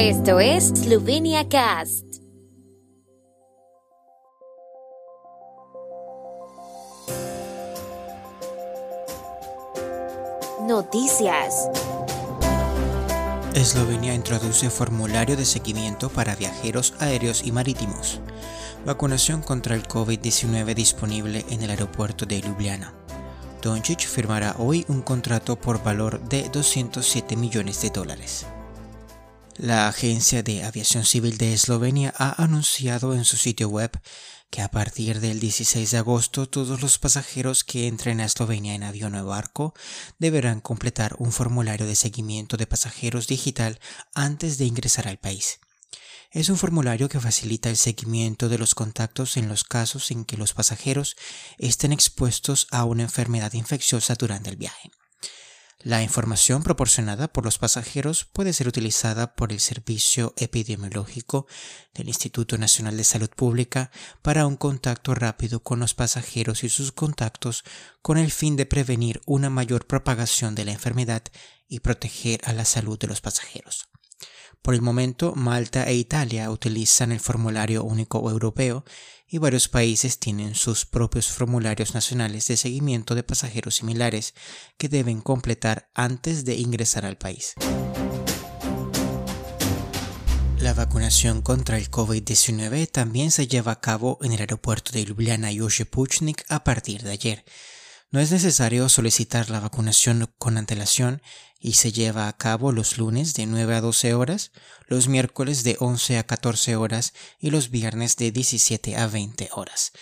Esto es Slovenia Cast. Noticias. Eslovenia introduce formulario de seguimiento para viajeros aéreos y marítimos. Vacunación contra el COVID-19 disponible en el aeropuerto de Ljubljana. Doncic firmará hoy un contrato por valor de 207 millones de dólares. La Agencia de Aviación Civil de Eslovenia ha anunciado en su sitio web que a partir del 16 de agosto todos los pasajeros que entren a Eslovenia en avión o barco deberán completar un formulario de seguimiento de pasajeros digital antes de ingresar al país. Es un formulario que facilita el seguimiento de los contactos en los casos en que los pasajeros estén expuestos a una enfermedad infecciosa durante el viaje. La información proporcionada por los pasajeros puede ser utilizada por el Servicio Epidemiológico del Instituto Nacional de Salud Pública para un contacto rápido con los pasajeros y sus contactos con el fin de prevenir una mayor propagación de la enfermedad y proteger a la salud de los pasajeros. Por el momento, Malta e Italia utilizan el formulario único europeo y varios países tienen sus propios formularios nacionales de seguimiento de pasajeros similares que deben completar antes de ingresar al país. La vacunación contra el COVID-19 también se lleva a cabo en el aeropuerto de Ljubljana y a partir de ayer. No es necesario solicitar la vacunación con antelación y se lleva a cabo los lunes de 9 a 12 horas, los miércoles de 11 a 14 horas y los viernes de 17 a 20 horas.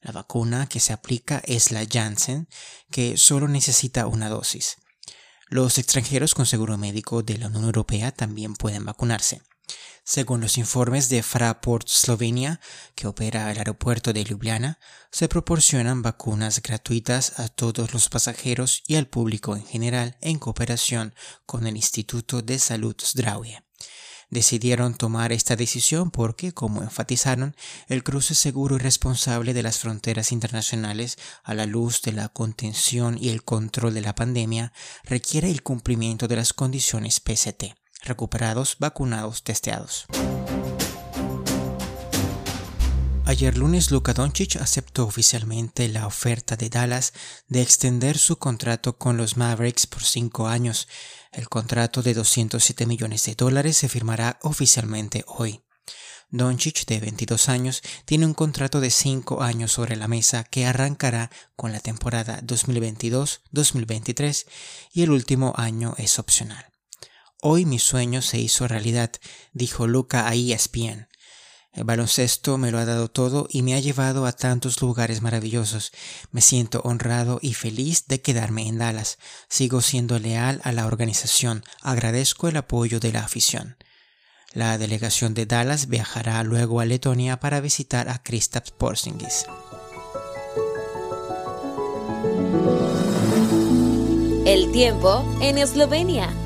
La vacuna que se aplica es la Janssen, que solo necesita una dosis. Los extranjeros con seguro médico de la Unión Europea también pueden vacunarse. Según los informes de Fraport Slovenia, que opera el aeropuerto de Ljubljana, se proporcionan vacunas gratuitas a todos los pasajeros y al público en general en cooperación con el Instituto de Salud Zdravje. Decidieron tomar esta decisión porque, como enfatizaron, el cruce seguro y responsable de las fronteras internacionales a la luz de la contención y el control de la pandemia requiere el cumplimiento de las condiciones PCT recuperados, vacunados, testeados. Ayer lunes Luka Doncic aceptó oficialmente la oferta de Dallas de extender su contrato con los Mavericks por cinco años. El contrato de 207 millones de dólares se firmará oficialmente hoy. Doncic, de 22 años, tiene un contrato de cinco años sobre la mesa que arrancará con la temporada 2022-2023 y el último año es opcional. Hoy mi sueño se hizo realidad, dijo Luca a ESPN. El baloncesto me lo ha dado todo y me ha llevado a tantos lugares maravillosos. Me siento honrado y feliz de quedarme en Dallas. Sigo siendo leal a la organización. Agradezco el apoyo de la afición. La delegación de Dallas viajará luego a Letonia para visitar a Kristaps Porzingis. El tiempo en Eslovenia.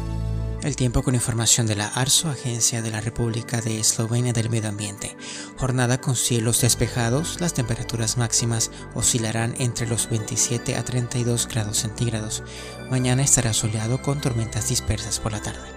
El tiempo con información de la ARSO, Agencia de la República de Eslovenia del Medio Ambiente. Jornada con cielos despejados, las temperaturas máximas oscilarán entre los 27 a 32 grados centígrados. Mañana estará soleado con tormentas dispersas por la tarde.